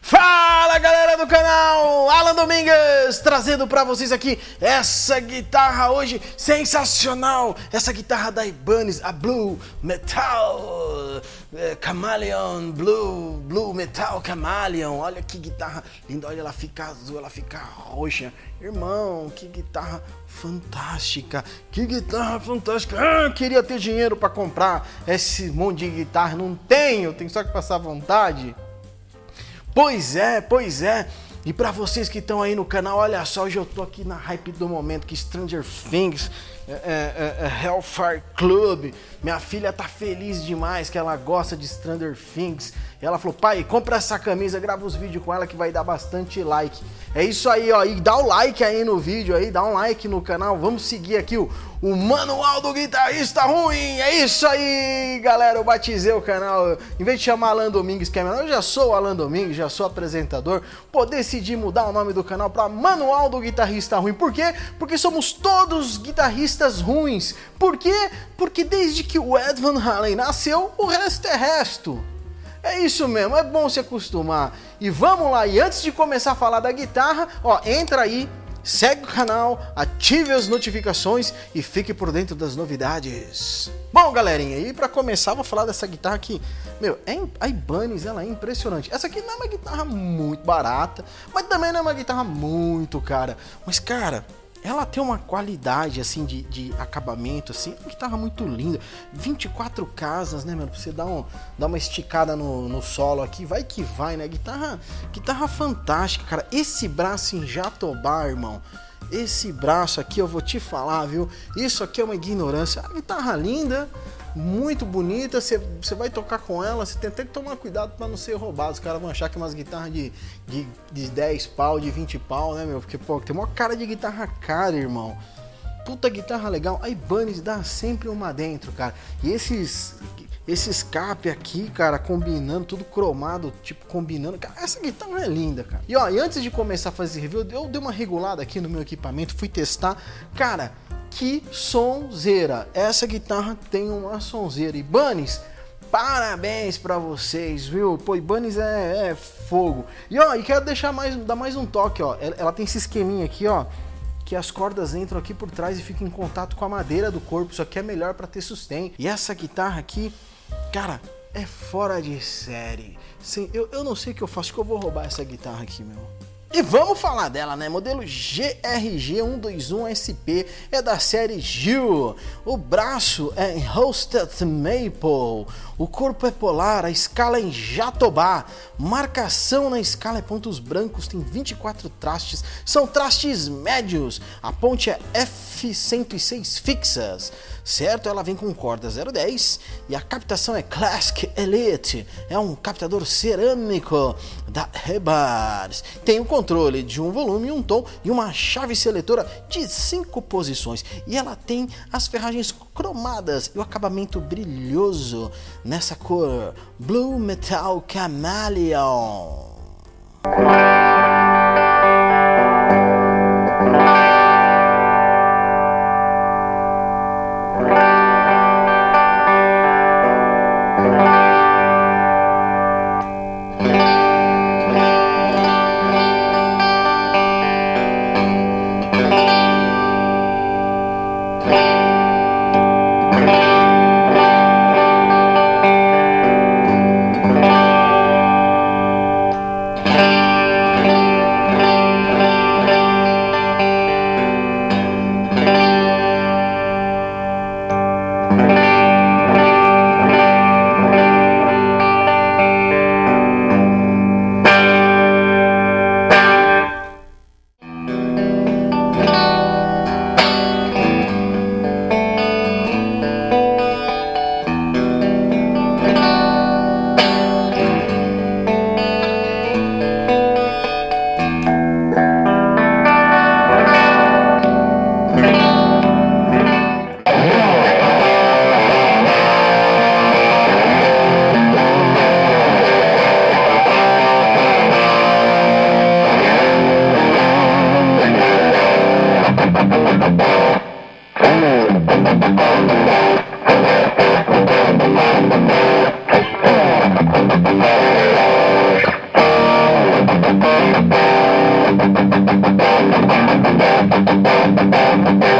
Fala galera do canal, Alan Domingues trazendo pra vocês aqui essa guitarra hoje sensacional, essa guitarra da Ibanez, a Blue Metal é, Chameleon, Blue, Blue Metal Chameleon, olha que guitarra linda, olha ela fica azul, ela fica roxa, irmão, que guitarra fantástica, que guitarra fantástica, ah, queria ter dinheiro pra comprar esse monte de guitarra, não tenho, tenho só que passar vontade. Pois é, pois é. E para vocês que estão aí no canal, olha só, hoje eu tô aqui na hype do momento que Stranger Things, é, é, é, Hellfire Club, minha filha tá feliz demais que ela gosta de Stranger Things. Ela falou, pai, compra essa camisa, grava os vídeos com ela que vai dar bastante like. É isso aí, ó, e dá o like aí no vídeo aí, dá um like no canal, vamos seguir aqui o, o Manual do Guitarrista Ruim. É isso aí, galera, eu batizei o canal. Em vez de chamar Alan Domingues, que é menor, eu já sou o Alan Domingues, já sou apresentador. Pô, decidi mudar o nome do canal para Manual do Guitarrista Ruim. Por quê? Porque somos todos guitarristas ruins. Por quê? Porque desde que o Ed Van Halen nasceu, o resto é resto. É isso mesmo, é bom se acostumar. E vamos lá, e antes de começar a falar da guitarra, ó, entra aí, segue o canal, ative as notificações e fique por dentro das novidades. Bom, galerinha, e para começar, vou falar dessa guitarra aqui. Meu, é, a Ibanez, ela é impressionante. Essa aqui não é uma guitarra muito barata, mas também não é uma guitarra muito cara. Mas, cara, ela tem uma qualidade assim de, de acabamento, assim, uma guitarra muito linda. 24 casas, né, mano? Pra você dar, um, dar uma esticada no, no solo aqui, vai que vai, né? Guitarra, guitarra fantástica, cara. Esse braço em Jatobá, irmão. Esse braço aqui eu vou te falar, viu? Isso aqui é uma ignorância. A guitarra linda, muito bonita. Você vai tocar com ela, você tem até que tomar cuidado para não ser roubado. Os caras vão achar que é umas guitarras de, de, de 10 pau, de 20 pau, né, meu? Porque, pô, tem uma cara de guitarra cara, irmão. Puta guitarra legal. A Ibanez dá sempre uma dentro, cara. E esses esse escape aqui, cara, combinando, tudo cromado, tipo, combinando. Cara, essa guitarra é linda, cara. E ó, e antes de começar a fazer review, eu dei uma regulada aqui no meu equipamento, fui testar. Cara, que sonzeira! Essa guitarra tem uma sonzeira. E parabéns para vocês, viu? Pô, Ibanez é, é, fogo. E ó, e quero deixar mais, dar mais um toque, ó. Ela, ela tem esse esqueminha aqui, ó, que as cordas entram aqui por trás e ficam em contato com a madeira do corpo. Isso aqui é melhor para ter sustento. E essa guitarra aqui, cara, é fora de série. Sim, eu, eu não sei o que eu faço, que eu vou roubar essa guitarra aqui, meu. E vamos falar dela, né? Modelo GRG121SP é da série Gil. O braço é em Hosted Maple. O corpo é polar, a escala é em Jatobá. Marcação na escala é pontos brancos, tem 24 trastes. São trastes médios. A ponte é F106 fixas certo? Ela vem com corda 010 e a captação é Classic Elite, é um captador cerâmico da Rebars. Tem o controle de um volume, um tom e uma chave seletora de cinco posições. E ela tem as ferragens cromadas e o acabamento brilhoso nessa cor Blue Metal Chameleon. Thank you.